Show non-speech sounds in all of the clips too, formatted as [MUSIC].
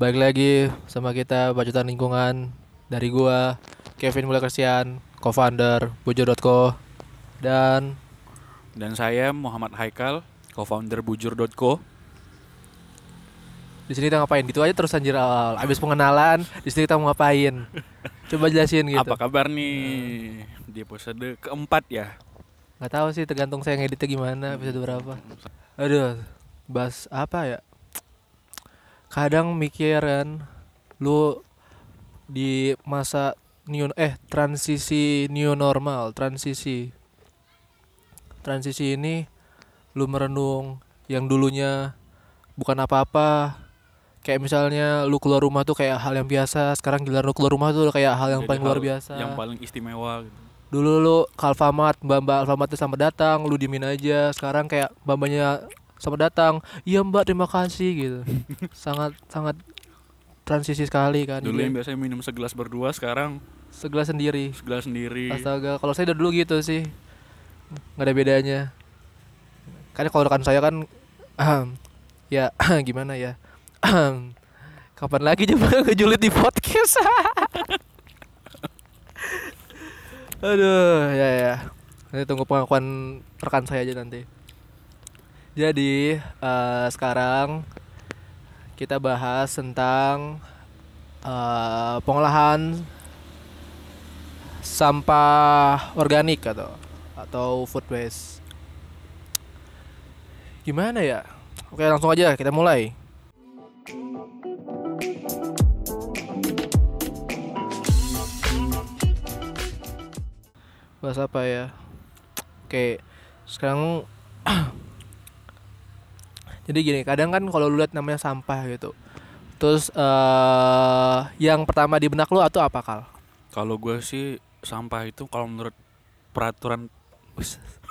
Balik lagi sama kita Bacotan Lingkungan. Dari gua Kevin Mulya Kersian Co-founder Bujur.co Dan Dan saya Muhammad Haikal, co-founder bujur.co. di sini kita ngapain? Gitu aja terus anjir awal Abis pengenalan di sini kita mau ngapain? Coba jelasin gitu. Apa kabar nih? Di episode keempat ya? Gak tahu sih tergantung saya ngeditnya gimana episode berapa. Aduh Bahas apa ya Kadang mikir kan Lu Di masa new Eh transisi new normal Transisi Transisi ini Lu merenung Yang dulunya Bukan apa-apa Kayak misalnya lu keluar rumah tuh kayak hal yang biasa Sekarang giliran lu keluar rumah tuh kayak hal yang Jadi paling luar biasa Yang paling istimewa gitu. Dulu lu ke Alfamart, mbak-mbak Alfamart tuh sama datang, lu diemin aja. Sekarang kayak mbak-mbaknya sama datang, iya mbak terima kasih gitu. [LAUGHS] sangat sangat transisi sekali kan. Dulu Jadi, yang biasanya minum segelas berdua, sekarang segelas sendiri. segelas sendiri. Astaga, kalau saya dari dulu gitu sih, nggak ada bedanya. Karena kalau rekan saya kan, ya [CLEARS THROAT] gimana ya? Kapan lagi coba [LAUGHS] ngejulit di podcast? [LAUGHS] Aduh, ya ya. Nanti tunggu pengakuan rekan saya aja nanti. Jadi eh, sekarang kita bahas tentang eh, pengolahan sampah organik atau atau food waste. Gimana ya? Oke langsung aja kita mulai. Bahas apa ya? Oke, sekarang [CLEARS THROAT] jadi gini, kadang kan kalau lu lihat namanya sampah gitu. Terus eh yang pertama di benak lu atau apa kal? Kalau gue sih sampah itu kalau menurut peraturan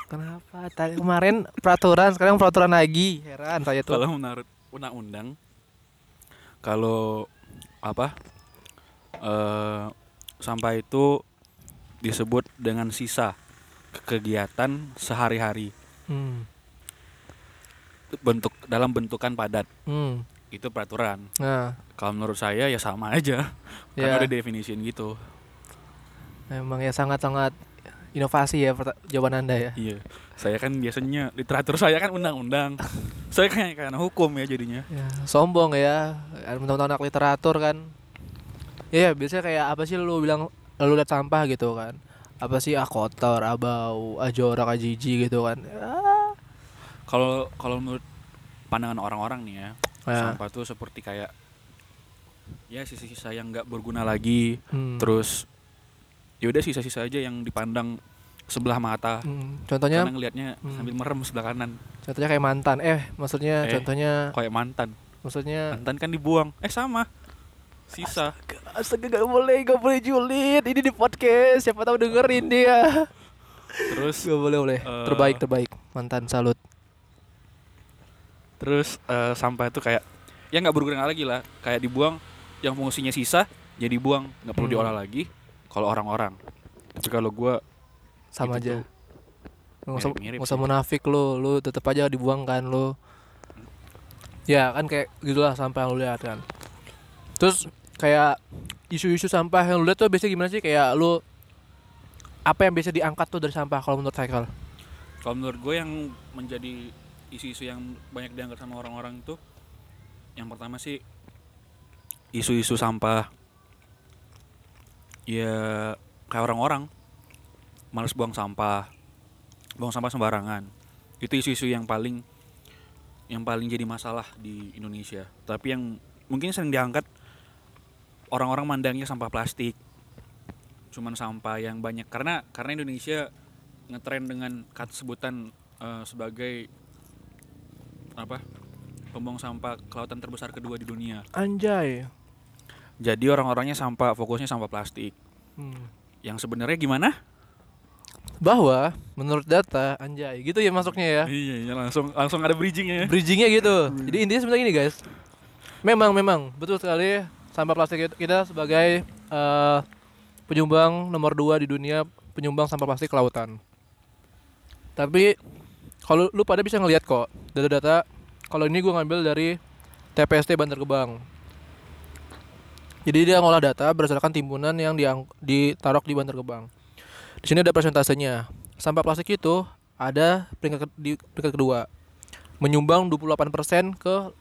Kenapa? Tadi kemarin peraturan, sekarang peraturan lagi. Heran saya tuh. kalau menurut undang-undang kalau apa eh sampah itu disebut dengan sisa kegiatan sehari-hari Hmm. Bentuk dalam bentukan padat Hmm. itu peraturan Nah, kalau menurut saya ya sama aja [LAUGHS] karena ya udah definisiin gitu memang ya sangat-sangat inovasi ya jawaban Anda ya. iya saya kan biasanya literatur saya kan undang-undang [LAUGHS] saya kayak karena hukum ya jadinya Ya, sombong ya. Teman-teman anak literatur kan. Ya, ya, biasanya kayak apa sih lu bilang lu lihat sampah gitu kan. Apa sih ah kotor, ah bau, ah jorok, ah jijik gitu kan. Ah. Kalau kalau menurut pandangan orang-orang nih ya Ya. sampah tuh seperti kayak ya sisa-sisa yang nggak berguna lagi. Hmm. terus ya udah sisa-sisa aja yang dipandang sebelah mata. Hmm, Contohnya? Karena ngelihatnya Hmm. sambil merem sebelah kanan. Contohnya kayak mantan. Eh, maksudnya Eh. contohnya kayak mantan. maksudnya mantan kan dibuang. Eh sama. Sisa. Astaga gak boleh, gak boleh julid. Ini di podcast, siapa tahu dengerin dia. Terus Gak boleh, boleh. Eh. Terbaik, terbaik. Mantan, salut terus eh, sampah itu kayak ya nggak berguna lagi lah. Kayak dibuang yang fungsinya sisa jadi buang. Nggak perlu Hmm. diolah lagi kalau orang-orang. Tapi kalau gua Sama Gitu aja. nggak usah munafik lu Lu tetep aja dibuang kan lu Ya kan kayak gitulah sampah yang lu lihat kan. Terus kayak isu-isu sampah yang lu lihat tuh biasanya gimana sih? Kayak lu Apa yang biasa diangkat tuh dari sampah kalau menurut Haikal? Kalau menurut gue yang menjadi isu-isu yang banyak diangkat sama orang-orang itu yang pertama sih isu-isu sampah. Ya kayak orang-orang males buang sampah. Buang sampah sembarangan. Itu isu-isu yang paling yang paling jadi masalah di Indonesia. Tapi yang mungkin sering diangkat orang-orang mandangnya sampah plastik. Cuman sampah yang banyak. Karena karena Indonesia ngetren dengan kata sebutan eh, sebagai apa pembuang sampah ke lautan terbesar kedua di dunia. Anjay. Jadi orang-orangnya sampah fokusnya sampah plastik. Hmm. yang sebenarnya gimana? Bahwa menurut data Anjay. Gitu ya masuknya ya? Iya iya langsung langsung ada bridgingnya ya. Bridgingnya gitu. Jadi intinya sebenarnya ini guys. Memang memang. Betul sekali sampah plastik kita sebagai eh, penyumbang nomor dua di dunia penyumbang sampah plastik ke lautan. Tapi kalau lu pada bisa ngelihat kok data-data Kalau ini gue ngambil dari TPST Bantar Gebang. Jadi dia ngolah data berdasarkan timbunan yang diang- ditaruh di Bantar Gebang. Di sini ada persentasenya. Sampah plastik itu ada peringkat di peringkat kedua. Menyumbang 28% ke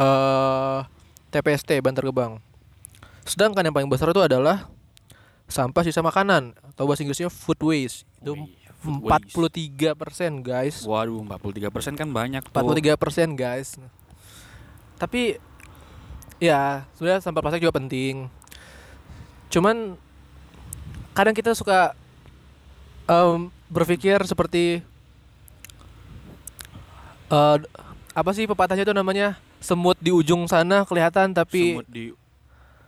eh TPST Bantar Gebang. Sedangkan yang paling besar itu adalah sampah sisa makanan atau bahasa Inggrisnya food waste. Itu Wih, food waste. 43% guys. Waduh, 43% kan banyak tuh. 43% guys. Tapi ya sebenarnya sampah plastik juga penting. Cuman kadang kita suka em, berpikir seperti eh, apa sih pepatahnya itu namanya semut di ujung sana kelihatan tapi Semut di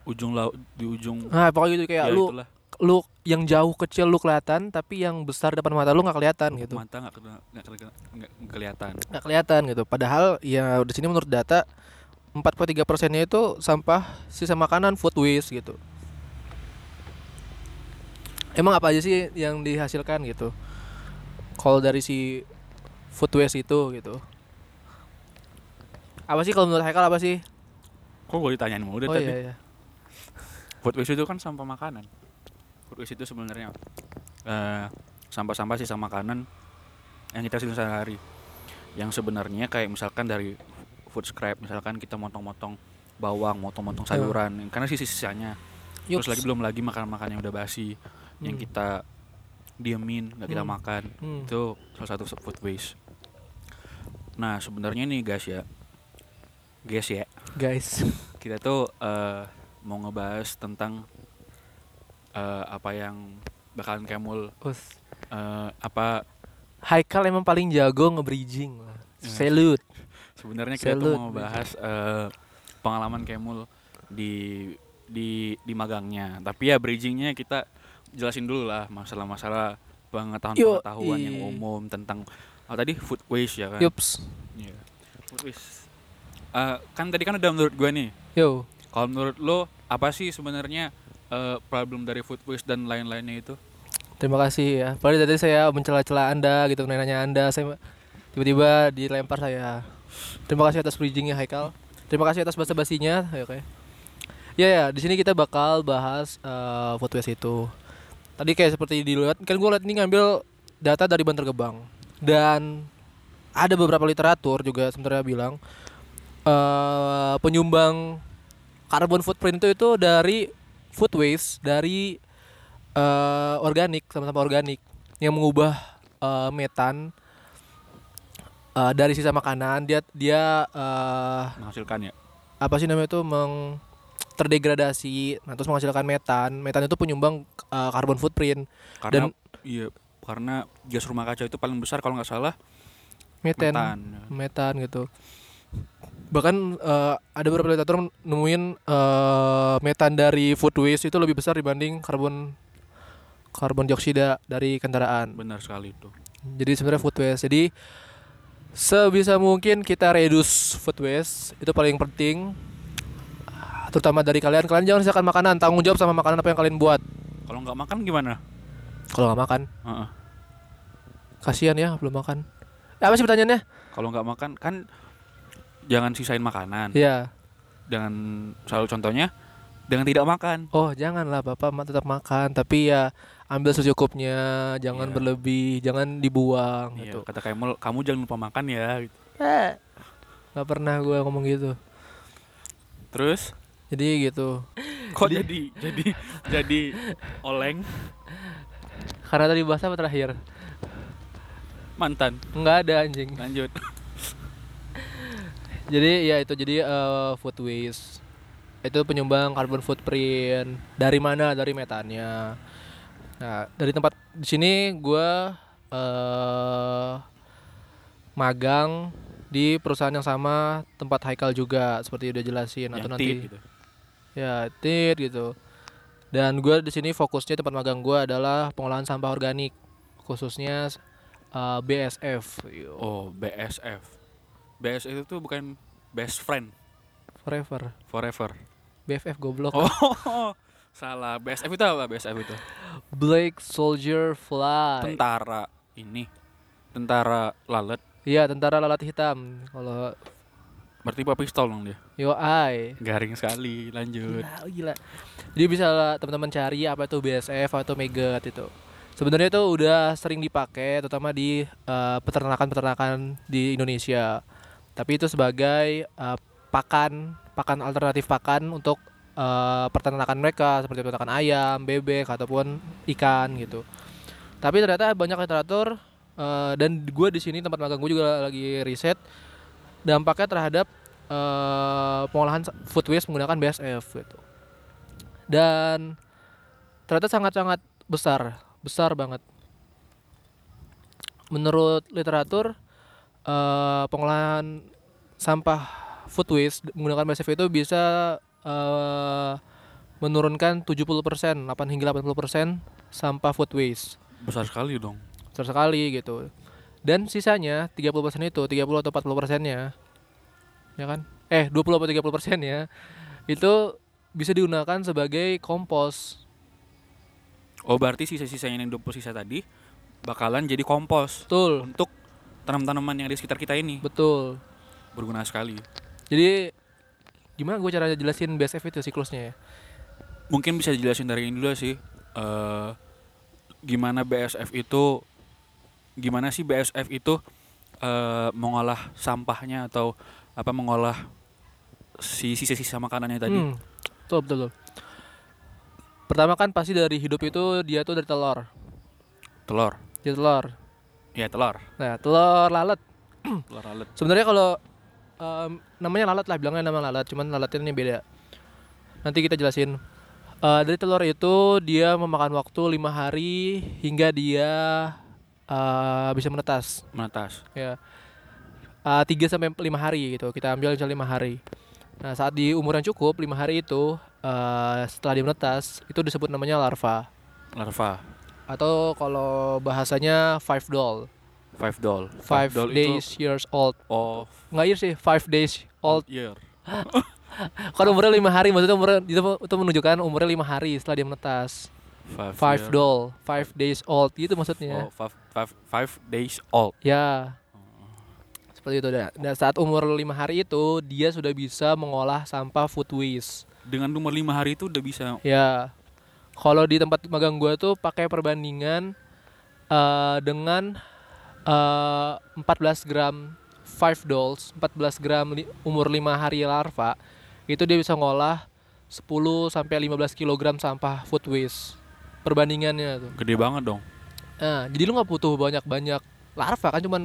ujung laut di ujung nah pokoknya gitu kayak ya lu itulah. Lu yang jauh kecil lu kelihatan tapi yang besar depan mata lu nggak kelihatan gitu mata nggak kelihatan nggak kelihatan gitu. Padahal ya di sini menurut data 43 persennya itu sampah sisa makanan food waste gitu. Emang apa aja sih yang dihasilkan gitu? Kalau dari si food waste itu gitu. Apa sih kalau menurut Haikal apa sih? kok gue ditanyain mulu oh tadi iya iya. food waste itu kan sampah makanan food waste itu sebenarnya eh, sampah-sampah sisa makanan yang kita hasilkan sehari-hari yang sebenarnya kayak misalkan dari food scrap misalkan kita motong-motong bawang motong-motong Ya. sayuran karena sisa-sisanya terus lagi belum lagi makanan-makanan yang udah basi yang Hmm. kita diemin nggak kita Hmm. makan Hmm. itu salah satu food waste nah sebenarnya nih guys ya guys ya Guys. kita tuh eh, mau ngebahas tentang eh, apa yang bakalan Kemul Us. eh, apa Haikal emang paling jago nge-bridging lah. Ya. Salute. sebenarnya kita tuh Salute, mau bahas eh, pengalaman Kemul di di di magangnya tapi ya bridgingnya kita jelasin dulu lah masalah-masalah pengetahuan-pengetahuan yang Yoi. umum tentang oh, tadi food waste ya kan Yups. Iya. food waste Eh, kan tadi kan udah menurut gue nih Yo. Kalau menurut lo apa sih sebenarnya eh, problem dari food waste dan lain-lainnya itu? Terima kasih ya. Padahal tadi saya mencela-cela Anda gitu, nanya Anda, saya tiba-tiba dilempar saya. Terima kasih atas bridgingnya Haikal. Terima kasih atas basa-basinya. Ya, Oke. Ya ya, di sini kita bakal bahas eh, food waste itu. Tadi kayak seperti dilihat, kan gue lihat ini ngambil data dari Bantar Gebang dan ada beberapa literatur juga sebenarnya bilang eh penyumbang carbon footprint itu itu dari food waste dari eh organik sama-sama organik yang mengubah eh, metan eh, dari sisa makanan. Dia dia eh, Menghasilkan ya? apa sih namanya itu? Meng terdegradasi nah terus menghasilkan metan. Metan itu penyumbang eh, carbon footprint. Karena Dan- iya karena gas rumah kaca itu paling besar kalau nggak salah metan. metan. metan gitu bahkan eh, ada beberapa literatur nemuin eh, metan dari food waste itu lebih besar dibanding karbon karbon dioksida dari kendaraan. Benar sekali itu. jadi sebenarnya food waste. Jadi sebisa mungkin kita reduce food waste itu paling penting. Terutama dari kalian. Kalian jangan sisakan makanan. Tanggung jawab sama makanan apa yang kalian buat. Kalau nggak makan gimana? kalau nggak makan. Heeh. kasihan ya belum makan. Apa sih pertanyaannya? Kalau nggak makan kan jangan sisain makanan. ya Dengan selalu contohnya dengan tidak makan. Oh janganlah bapak tetap makan tapi ya ambil secukupnya jangan Iya. berlebih jangan dibuang Iya, gitu. kata Kemul, kamu jangan lupa makan ya. gitu. Gak pernah gue ngomong gitu. Terus Jadi gitu. kok jadi jadi jadi oleng Karena tadi bahasa apa terakhir? mantan. Nggak ada anjing. Lanjut. Jadi ya itu jadi eh, food waste itu penyumbang carbon footprint dari mana dari metannya. Nah dari tempat di sini gue eh magang di perusahaan yang sama tempat Haikal juga seperti udah jelasin atau nanti tit gitu. ya tit gitu dan gue di sini fokusnya tempat magang gue adalah pengolahan sampah organik khususnya uh, BSF Yo, Oh, BSF. BSF itu bukan best friend forever forever. BFF goblok Oh, [LAUGHS] salah. BSF itu apa? BSF itu Black Soldier Fly tentara ini. Tentara lalat. Iya, tentara lalat hitam. Kalau Berarti bawa pistol dong dia. yo ai. Garing sekali. Lanjut. Gila, gila. Jadi bisa lah teman-teman cari apa itu BSF atau Megat itu. Sebenarnya itu udah sering dipakai terutama di eh, peternakan-peternakan di Indonesia. Tapi itu sebagai eh, pakan, pakan alternatif pakan untuk eh, peternakan mereka seperti peternakan ayam, bebek ataupun ikan gitu. Tapi ternyata banyak literatur eh, dan gue di sini tempat magang gue juga lagi riset dampaknya terhadap eh, pengolahan food waste menggunakan BSF gitu. Dan ternyata sangat-sangat besar, besar banget. Menurut literatur eh, pengolahan sampah food waste menggunakan BSF itu bisa eh, menurunkan 70%, 8 hingga 80% sampah food waste. Besar sekali dong. besar sekali gitu. Dan sisanya 30% itu 30 atau 40 persennya ya kan? Eh 20 atau 30 persennya itu bisa digunakan sebagai kompos. Oh berarti sisa-sisanya yang 20 sisa tadi bakalan jadi kompos betul. untuk tanam-tanaman yang di sekitar kita ini. betul Berguna sekali. jadi gimana gue cara jelasin BSF itu siklusnya ya Mungkin bisa dijelasin dari ini dulu sih. eh gimana BSF itu gimana sih BSF itu eh mengolah sampahnya atau apa mengolah si sisa-sisa makanannya tadi. Hmm, betul betul betul. pertama kan pasti dari hidup itu dia tuh dari telur Telur. dari telur Ya telur. nah telur lalat [CLEARS THROAT] Telur alet. Sebenarnya kalau em, namanya lalat lah bilangnya nama lalat, cuman lalatnya ini beda. Nanti kita jelasin. Eh, dari telur itu dia memakan waktu lima hari hingga dia eh, bisa menetas. Menetas. Ya, Eh, tiga sampai lima hari gitu. Kita ambil misalnya lima hari. Nah saat di umur yang cukup lima hari itu eh, setelah dia menetas itu disebut namanya larva Larva. Atau kalau bahasanya five doll, Five doll. five doll days itu years old. oh Nggak years sih, five days old year. [LAUGHS] Kan umurnya lima hari, maksudnya umurnya itu, itu menunjukkan umurnya lima hari setelah dia menetas. Five, Five year. doll, five days old, gitu maksudnya. Oh, five, five, five days old. Ya, seperti itu. Dan dan saat umur lima hari itu dia sudah bisa mengolah sampah food waste. Dengan umur lima hari itu udah bisa Ya, kalau di tempat magang gua tuh pakai perbandingan eh, dengan eh, 14 gram five dolls, 14 gram li- umur lima hari larva, itu dia bisa ngolah 10 sampai 15 kilogram sampah food waste. Perbandingannya tuh. gede banget dong. Nah, jadi lu nggak butuh banyak-banyak larva kan cuman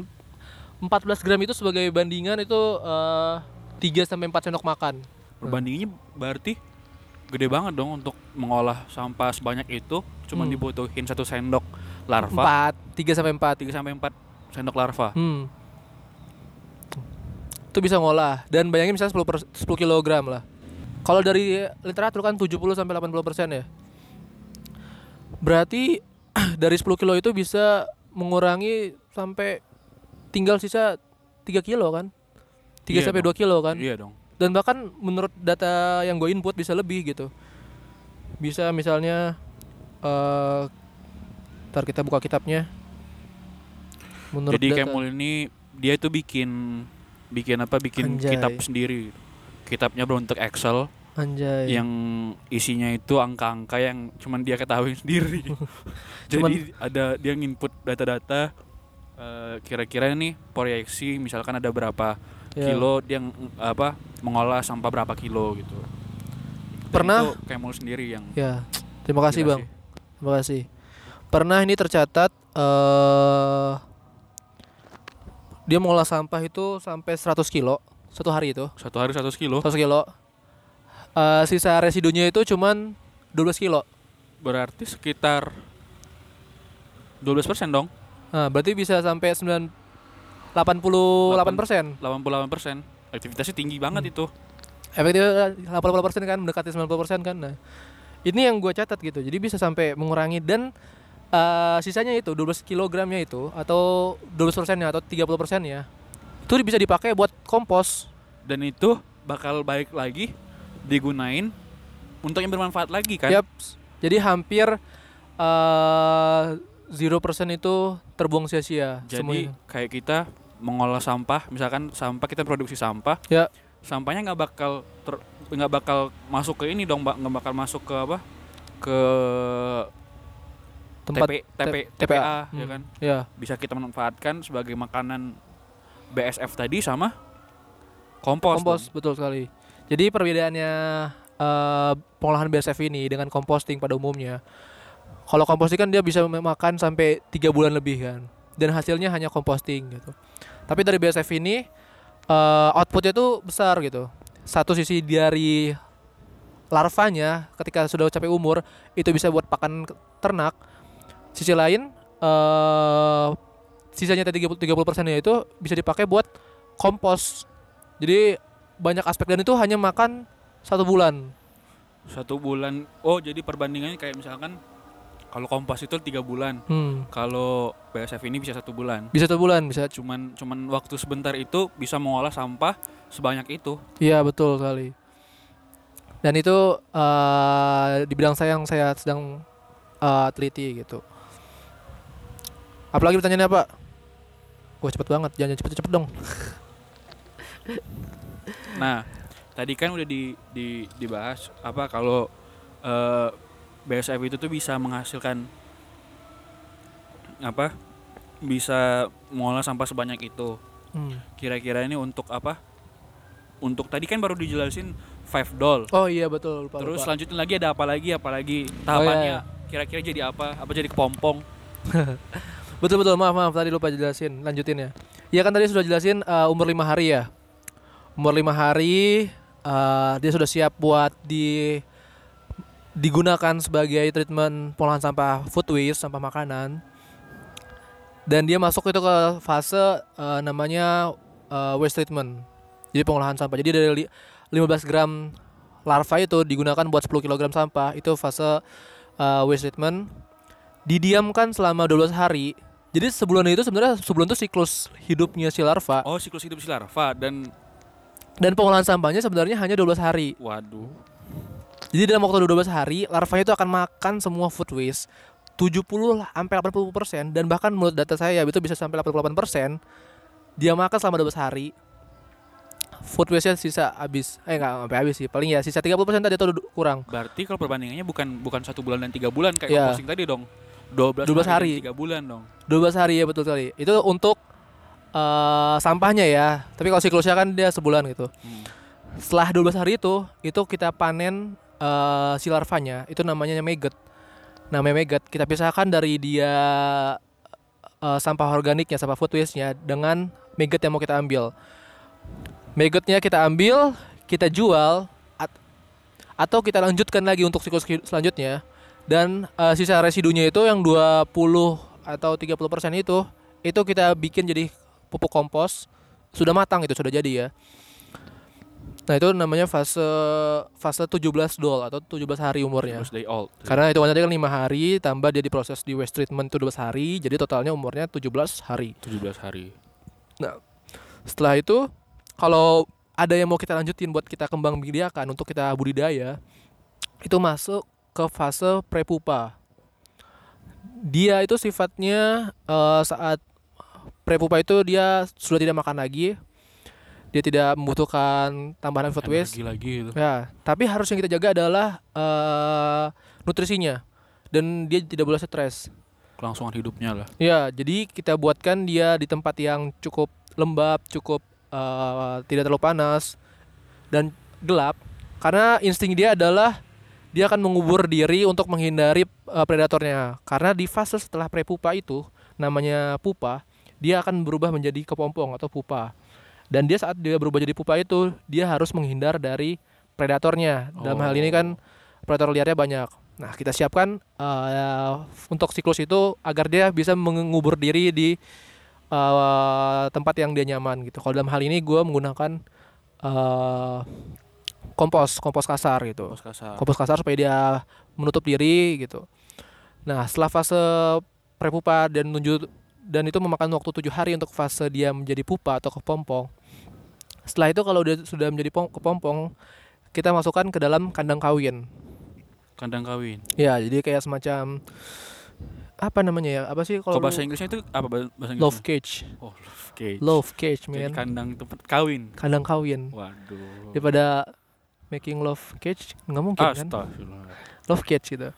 14 gram itu sebagai bandingan itu eh, 3 sampai 4 sendok makan. Perbandingannya berarti gede banget dong untuk mengolah sampah sebanyak itu cuma Hmm. dibutuhin satu sendok larva 4, 3 sampai 4. 3 sampai 4 sendok larva. Hmm. Itu bisa ngolah dan bayangin misalnya 10 per, 10 kilogram lah. Kalau dari literatur kan 70 sampai 80 persen ya. Berarti [CLEARS THROAT] dari 10 kilo itu bisa mengurangi sampai tinggal sisa 3 kilo kan? 3 Iya sampai dong. 2 kilo kan? Iya dong. Dan bahkan menurut data yang gue input bisa lebih gitu. Bisa misalnya eh ntar kita buka kitabnya. Menurut Jadi data- Kemul ini dia itu bikin bikin apa? Bikin Anjay. kitab sendiri. Kitabnya berbentuk Excel Anjay. yang isinya itu angka-angka yang cuman dia ketahui sendiri. [LAUGHS] Cuman- Jadi ada dia nginput data-data eh, kira-kira nih proyeksi misalkan ada berapa Ya. kilo dia apa mengolah sampah berapa kilo gitu. Dan Pernah- itu Kemul sendiri yang Ya, terima kasih bang. sih. Terima kasih. Pernah ini tercatat eh dia mengolah sampah itu sampai 100 kilo satu hari itu. satu hari 100 kilo 100 kilo. Eh, sisa residunya itu cuman 12 kilo. berarti sekitar 12% dong. Nah, berarti bisa sampai 9 88 persen. 88%. Aktivitasnya tinggi banget Hmm. itu. Efektifnya 80 persen kan, mendekati 90 persen kan. Nah, ini yang gue catat gitu. Jadi bisa sampai mengurangi dan eh, sisanya itu 12 kilogramnya itu atau 12 persennya atau 30 persennya itu bisa dipakai buat kompos. Dan itu bakal baik lagi digunain untuk yang bermanfaat lagi kan. Yap. Jadi hampir eh 0% itu terbuang sia-sia Jadi semuanya. kayak kita mengolah sampah, misalkan sampah kita produksi sampah, Ya. sampahnya nggak bakal nggak bakal masuk ke ini dong, Mbak, nggak bakal masuk ke apa? Ke tempat TP, TP, TPA, TPA, ya hmm. kan? ya Bisa kita manfaatkan sebagai makanan BSF tadi sama kompos. kompos dong. betul sekali jadi perbedaannya eh, pengolahan BSF ini dengan composting pada umumnya kalau composting kan dia bisa makan sampai tiga bulan lebih kan dan hasilnya hanya composting gitu. Tapi dari BSF ini eh, outputnya tuh besar gitu. Satu sisi dari larvanya ketika sudah capai umur itu bisa buat pakan ternak. Sisi lain eh sisanya tadi 30 persennya itu bisa dipakai buat kompos. Jadi banyak aspek dan itu hanya makan satu bulan. Satu bulan. Oh, jadi perbandingannya kayak misalkan kalau kompos itu tiga bulan, hmm. kalau BSF ini bisa satu bulan. bisa satu bulan bisa. Cuman cuman waktu sebentar itu bisa mengolah sampah sebanyak itu. iya betul sekali. Dan itu eh, di bidang saya yang saya sedang eh, teliti gitu. Apalagi pertanyaannya pak? Wah cepet banget. Jangan cepet cepet dong. Nah, tadi kan udah di, di dibahas apa kalau eh, BSF itu tuh bisa menghasilkan apa? Bisa mengolah sampah sebanyak itu. Hmm. Kira-kira ini untuk apa? Untuk tadi kan baru dijelasin five doll. oh iya betul lupa, Terus lupa. selanjutnya lagi ada apa lagi? Apa lagi iya, tahapannya? Kira-kira jadi apa? Apa jadi kepompong? [LAUGHS] Betul betul maaf maaf tadi lupa jelasin lanjutin ya. Iya kan tadi sudah jelasin eh, umur lima hari ya. Umur lima hari eh, dia sudah siap buat di digunakan sebagai treatment pengolahan sampah food waste sampah makanan. Dan dia masuk itu ke fase eh, namanya eh, waste treatment. Jadi pengolahan sampah. Jadi dari li- 15 gram larva itu digunakan buat 10 kg sampah itu fase eh, waste treatment didiamkan selama 12 hari. Jadi sebulan itu sebenarnya sebulan itu siklus hidupnya si larva Oh, siklus hidup si larva dan dan pengolahan sampahnya sebenarnya hanya 12 hari. waduh. Jadi dalam waktu 12 hari larvanya itu akan makan semua food waste 70 sampai 80% dan bahkan menurut data saya itu bisa sampai 88% dia makan selama 12 hari. Food waste-nya sisa habis. Eh enggak sampai habis sih. Paling ya sisa 30% tadi itu kurang. Berarti kalau perbandingannya bukan bukan satu bulan dan tiga bulan kayak Iya. composting tadi dong. 12, 12 hari. tiga bulan dong. 12 hari ya betul sekali. Itu untuk eh, sampahnya ya. Tapi kalau siklusnya kan dia sebulan gitu. Hmm. Setelah 12 hari itu, itu kita panen eh, si larvanya. Itu namanya maggot. Namanya maggot. Kita pisahkan dari dia eh, sampah organiknya, sampah food waste-nya dengan maggot yang mau kita ambil. Maggotnya kita ambil, kita jual at- atau kita lanjutkan lagi untuk siklus selanjutnya. Dan eh, sisa residunya itu yang 20 atau 30% itu itu kita bikin jadi pupuk kompos sudah matang itu sudah jadi ya. Nah, itu namanya fase fase 17 dol atau 17 hari umurnya. 12 day old. Karena itu tadi kan 5 hari tambah dia diproses di waste treatment itu 12 hari, jadi totalnya umurnya 17 hari. 17 hari. Setelah itu kalau ada yang mau kita lanjutin buat kita kembang biakan untuk kita budidaya, itu masuk ke fase prepupa. Dia itu sifatnya eh, saat prepupa itu dia sudah tidak makan lagi. Dia tidak membutuhkan tambahan food waste. Lagi-lagi itu. Ya, tapi harus yang kita jaga adalah eh, nutrisinya dan dia tidak boleh stres. Kelangsungan hidupnya lah. Ya, jadi kita buatkan dia di tempat yang cukup lembab, cukup eh, tidak terlalu panas dan gelap. Karena insting dia adalah dia akan mengubur diri untuk menghindari eh, predatornya. Karena di fase setelah prepupa itu, namanya pupa, dia akan berubah menjadi kepompong atau pupa. Dan dia saat dia berubah jadi pupa itu, dia harus menghindar dari predatornya. Dalam hal ini kan predator liarnya banyak. Nah, kita siapkan eh, untuk siklus itu agar dia bisa mengubur diri di eh, tempat yang dia nyaman gitu. Kalau dalam hal ini gue menggunakan eh, kompos, kompos kasar gitu. Pos kasar. Kompos kasar supaya dia menutup diri gitu. Nah, setelah fase prepupa dan menuju dan itu memakan waktu tujuh hari untuk fase dia menjadi pupa atau kepompong. Setelah itu kalau dia sudah menjadi pom- kepompong, kita masukkan ke dalam kandang kawin. Kandang kawin. Ya, jadi kayak semacam apa namanya ya? Apa sih kalau bahasa Inggrisnya itu apa bah- bahasa Inggrisnya? love cage. Oh, love cage. Love cage, Jadi man. kandang tempat kawin. Kandang kawin. Waduh. Daripada making love cage nggak mungkin kan? Love cage gitu.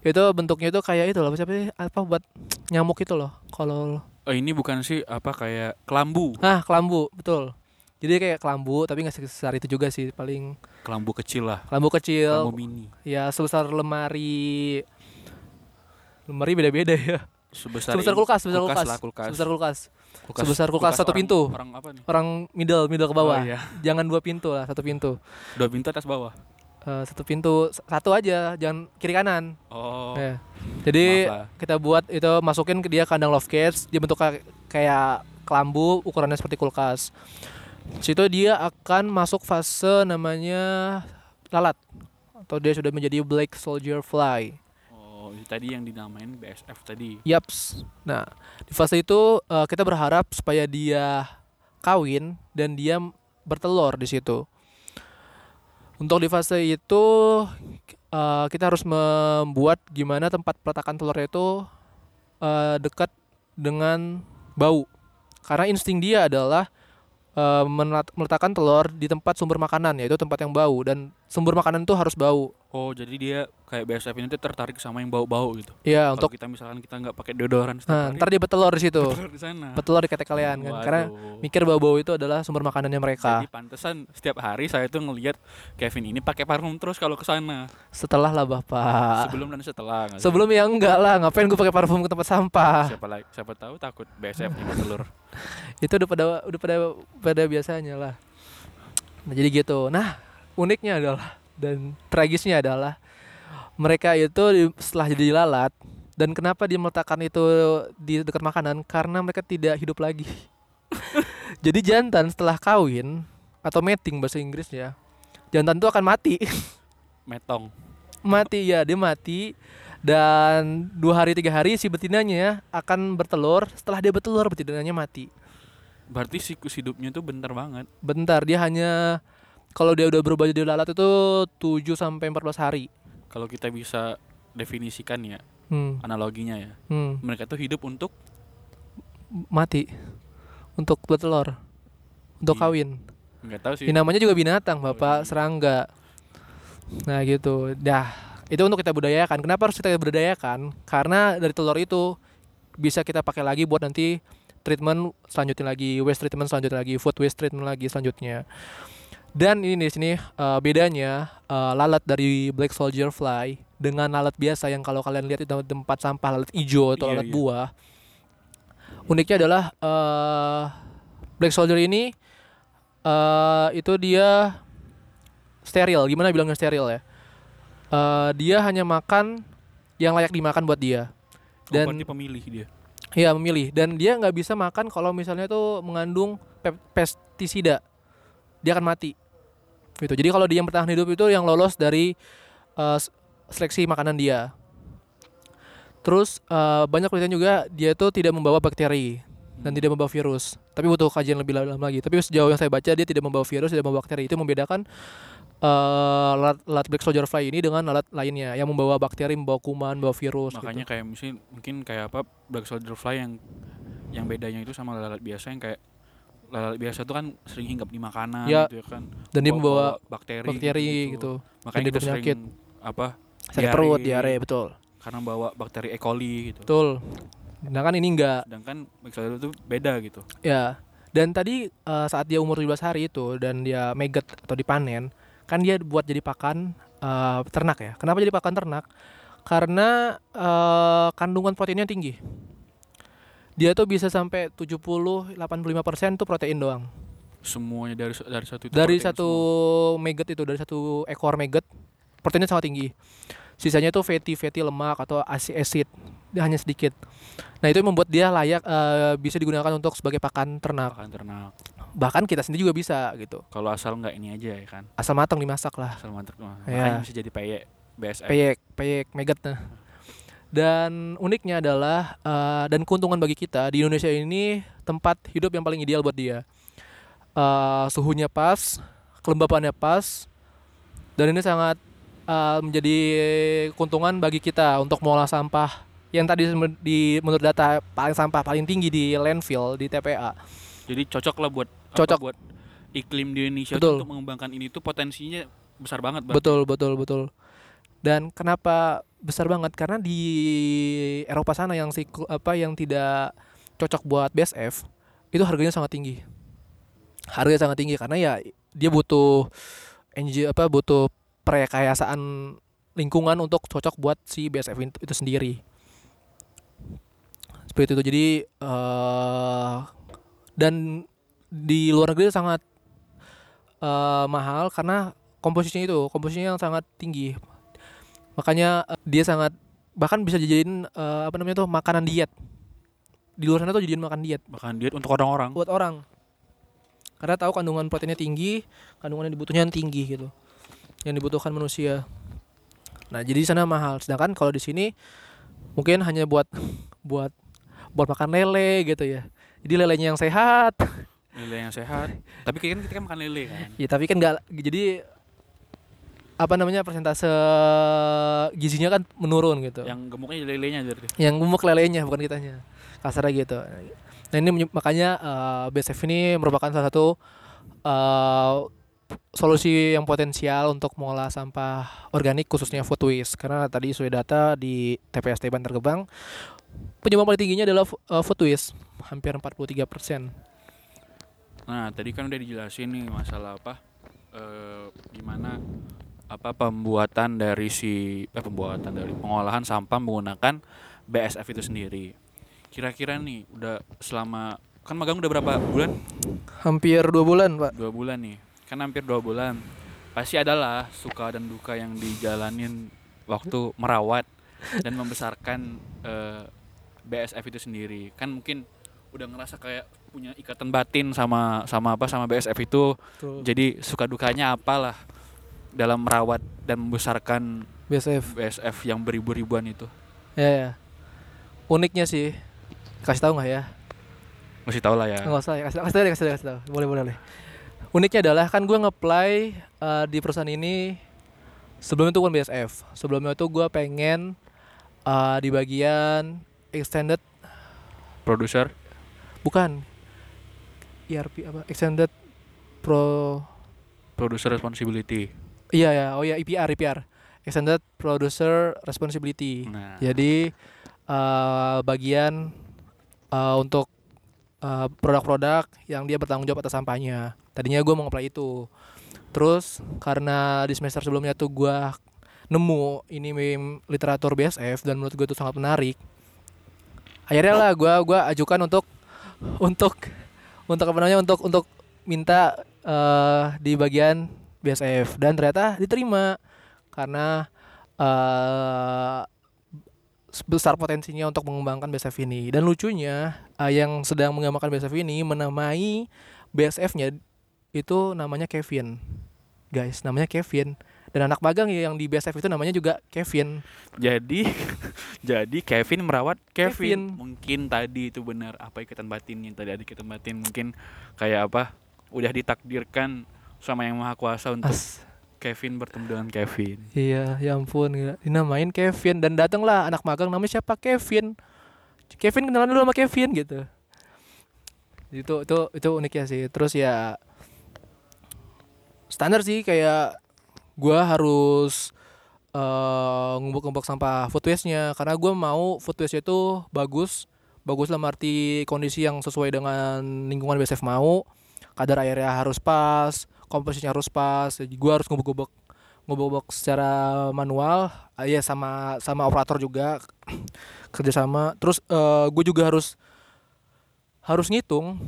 Itu bentuknya itu kayak itu loh, siapa sih? Apa buat nyamuk itu loh. Kalau Oh, ini bukan sih apa kayak kelambu. ah kelambu, betul. Jadi kayak kelambu tapi nggak sebesar itu juga sih, paling Kelambu kecil lah. kelambu kecil. Kelambu mini. Ya sebesar lemari lemari beda-beda ya. Sebesar, Sebesar kulkas, sebesar kulkas. lah, kulkas. Sebesar kulkas. Kulkas- sebesar kulkas satu orang- pintu. Orang apa nih? Orang middle, middle ke bawah. Oh, iya. Jangan dua pintu lah, satu pintu. Dua pintu atas bawah. Eh, satu pintu satu aja, jangan kiri kanan. Oh. Ya. Jadi kita buat itu masukin ke dia kandang love cage, dia bentuk kayak- kayak kelambu, ukurannya seperti kulkas. Situ dia akan masuk fase namanya lalat atau dia sudah menjadi black soldier fly. Oh, tadi yang dinamain BSF tadi. Yaps. Nah, di fase itu eh, kita berharap supaya dia kawin dan dia bertelur di situ. Untuk di fase itu eh, kita harus membuat gimana tempat peletakan telurnya itu eh, dekat dengan bau. Karena insting dia adalah menelat- meletakkan telur di tempat sumber makanan yaitu tempat yang bau dan sumber makanan itu harus bau. Oh, jadi dia kayak BSF ini tuh tertarik sama yang bau-bau gitu. Ya, Untuk kita misalkan kita nggak pakai deodoran nah, hari, ntar dia bertelur di situ. telur di sana. Bertelur di ketek kalian kan. Karena Waduh. mikir bau-bau itu adalah sumber makanannya mereka. Jadi pantesan setiap hari saya tuh ngelihat Kevin ini pakai parfum terus kalau ke sana. Setelah lah bapak. Sebelum dan setelah. sih? Sebelum ya enggak lah, ngapain gue pakai parfum ke tempat sampah? siapa lagi siapa tahu takut BSF nya telur. [LAUGHS] Itu udah pada udah pada pada biasanya lah. Nah, jadi gitu. Nah, uniknya adalah dan tragisnya adalah mereka itu setelah jadi lalat dan kenapa dia meletakkan itu di dekat makanan karena mereka tidak hidup lagi. [LAUGHS] jadi jantan setelah kawin atau mating bahasa Inggrisnya, jantan itu akan mati. [LAUGHS] Metong. mati ya dia mati dan dua hari tiga hari si betinanya akan bertelur setelah dia bertelur betinanya mati Berarti siklus hidupnya tuh bentar banget. bentar dia hanya kalau dia udah berubah jadi lalat itu 7 sampai 14 hari. Kalau kita bisa definisikan ya hmm, analoginya ya. hmm, Mereka tuh hidup untuk mati. Untuk bertelur untuk Iya. kawin. Nggak tahu sih. ini namanya juga binatang bapak. iya. serangga. Nah gitu. Dah. Itu untuk kita budayakan. Kenapa harus kita budayakan? Karena dari telur itu bisa kita pakai lagi buat nanti treatment selanjutnya lagi waste treatment selanjutnya lagi food waste treatment lagi selanjutnya dan ini di sini eh, bedanya eh, lalat dari black soldier fly dengan lalat biasa yang kalau kalian lihat di tempat sampah lalat hijau atau Iya, lalat iya. buah uniknya adalah eh, black soldier ini eh itu dia steril. Gimana bilangnya steril ya? Eh, dia hanya makan yang layak dimakan buat dia. Oh, dan- berarti pemilih dia. Iya memilih. Dan dia nggak bisa makan kalau misalnya itu mengandung pe- pestisida dia akan mati. Gitu. Jadi kalau dia yang bertahan hidup itu yang lolos dari s- seleksi makanan dia. Terus eh, banyak penelitian juga dia itu tidak membawa bakteri dan tidak membawa virus. Tapi butuh kajian lebih dalam lagi. Tapi sejauh yang saya baca dia tidak membawa virus tidak membawa bakteri. Itu membedakan eh, lalat, lalat black soldier fly ini dengan lalat lainnya yang membawa bakteri membawa kuman membawa virus Makanya gitu. kayak mungkin mungkin kayak apa Black Soldier Fly yang yang bedanya itu sama lalat biasa yang kayak lalat biasa tuh kan sering hinggap di makanan Ya. gitu ya kan. dan dia membawa bakteri, bakteri gitu, Makanya jadi kita penyakit. sering apa sakit perut diare betul karena bawa bakteri E. coli gitu. betul sedangkan ini enggak Sedangkan Soldier itu beda gitu. ya dan tadi eh, saat dia umur 17 hari itu dan dia megat atau dipanen kan dia buat jadi pakan eh, ternak ya kenapa jadi pakan ternak karena eh, kandungan proteinnya tinggi dia tuh bisa sampai 70 85% tuh protein doang Semuanya dari dari satu itu dari satu semua. megat itu dari satu ekor megat proteinnya sangat tinggi sisanya tuh fatty fatty lemak atau acid acid hanya sedikit nah itu yang membuat dia layak eh, bisa digunakan untuk sebagai pakan ternak pakan ternak. bahkan kita sendiri juga bisa gitu Kalau asal nggak ini aja ya kan. asal matang dimasak lah Asal mah. Ya. Makanya bisa jadi peyek BSF. peyek peyek megat nah dan uniknya adalah eh, dan keuntungan bagi kita di Indonesia ini tempat hidup yang paling ideal buat dia Eh, suhunya pas kelembapannya pas dan ini sangat eh, menjadi keuntungan bagi kita untuk mengolah sampah yang tadi di menurut data paling sampah paling tinggi di landfill di TPA. Jadi cocok lah buat apa, Cocok. buat iklim di Indonesia Betul. untuk mengembangkan ini tuh potensinya besar banget, Bang. Betul, betul, betul. Dan kenapa besar banget? Karena di Eropa sana yang sikl- apa yang tidak cocok buat BSF itu harganya sangat tinggi. Harganya sangat tinggi karena ya dia butuh NG apa butuh perkayasaan lingkungan untuk cocok buat si BSF itu, itu sendiri. Seperti itu. Jadi eh dan di luar negeri sangat eh, mahal karena komposisinya itu komposisinya yang sangat tinggi makanya eh, dia sangat bahkan bisa dijadiin eh, apa namanya tuh makanan diet. Di luar sana tuh jadiin makan diet. Bahkan diet untuk orang-orang. buat orang. Karena tahu kandungan proteinnya tinggi kandungan yang dibutuhkan tinggi gitu. Yang dibutuhkan manusia. Nah jadi di sana mahal. Sedangkan kalau di sini mungkin hanya buat buat buat makan lele gitu ya. Jadi lelenya yang sehat. Lele yang sehat. Tapi kan kita kan makan lele kan. Ya tapi kan nggak jadi apa namanya persentase gizinya kan menurun gitu. Yang gemuknya lelenya jadi. Yang gemuk lelenya bukan kitanya. Kasarnya gitu. Nah ini makanya eh, BSF ini merupakan salah satu eh, solusi yang potensial untuk mengolah sampah organik khususnya food waste karena tadi sesuai data di TPST Bantar Gebang penyumbang paling tingginya adalah eh, food waste hampir 43 persen. Nah, tadi kan udah dijelasin nih masalah apa? eh gimana apa pembuatan dari si eh pembuatan dari pengolahan sampah menggunakan BSF itu sendiri. Kira-kira nih udah selama kan magang udah berapa bulan? Hampir dua bulan pak. Dua bulan nih. Kan hampir dua bulan. Pasti adalah suka dan duka yang dijalanin waktu merawat dan membesarkan eh, BSF itu sendiri. Kan mungkin udah ngerasa kayak punya ikatan batin sama sama apa sama BSF itu. Jadi suka dukanya apalah dalam merawat dan membesarkan BSF. BSF yang beribu-ribuan itu. Ya, ya. Uniknya sih, kasih tahu nggak ya? Masih tau lah ya. Nggak usah ya, kasih tahu, kasih tahu, kasih tahu, kasih tahu. Boleh, boleh, boleh. Uniknya adalah kan gue nge-apply eh, di perusahaan ini sebelumnya itu bukan BSF. Sebelumnya itu gue pengen eh, di bagian extended Produser bukan ERP apa? Extended Pro producer responsibility. Iya ya, oh ya EPR EPR. Extended Producer Responsibility. Nah, Jadi eh, bagian eh, untuk eh, produk-produk yang dia bertanggung jawab atas sampahnya. Tadinya gue mau apply itu. Terus karena di semester sebelumnya tuh gue nemu ini meme literatur BSF dan menurut gue itu sangat menarik. Akhirnya lah gue gua ajukan untuk untuk untuk apa namanya untuk untuk minta eh, di bagian BSF dan ternyata diterima karena eh besar potensinya untuk mengembangkan BSF ini. Dan lucunya eh, yang sedang mengembangkan BSF ini menamai BSF-nya itu namanya Kevin. Guys namanya Kevin. Dan anak magang yang di BSF itu namanya juga Kevin. Jadi [LAUGHS] jadi Kevin merawat Kevin. Kevin. Mungkin tadi itu benar apa ikatan batinnya? Tadi ada ikatan batin mungkin kayak apa? Udah ditakdirkan sama yang maha kuasa untuk As. Kevin bertemu dengan Kevin. iya ya ampun gila. dinamain Kevin dan datanglah anak magang namanya siapa? Kevin. Kevin kenalan dulu sama Kevin gitu. Itu itu itu uniknya sih. Terus ya standar sih kayak gua harus eh ngumpuk-ngumpuk sampah food waste-nya. Karena gua mau food waste itu bagus bagus dalam arti kondisi yang sesuai dengan lingkungan BSF mau. Kadar airnya harus pas komposisinya harus pas jadi gua harus ngumpuk-ngumpuk ngumpuk-ngumpuk secara manual ah, ya sama sama operator juga [CLEARS THROAT] kerjasama. Terus gue juga harus harus ngitung.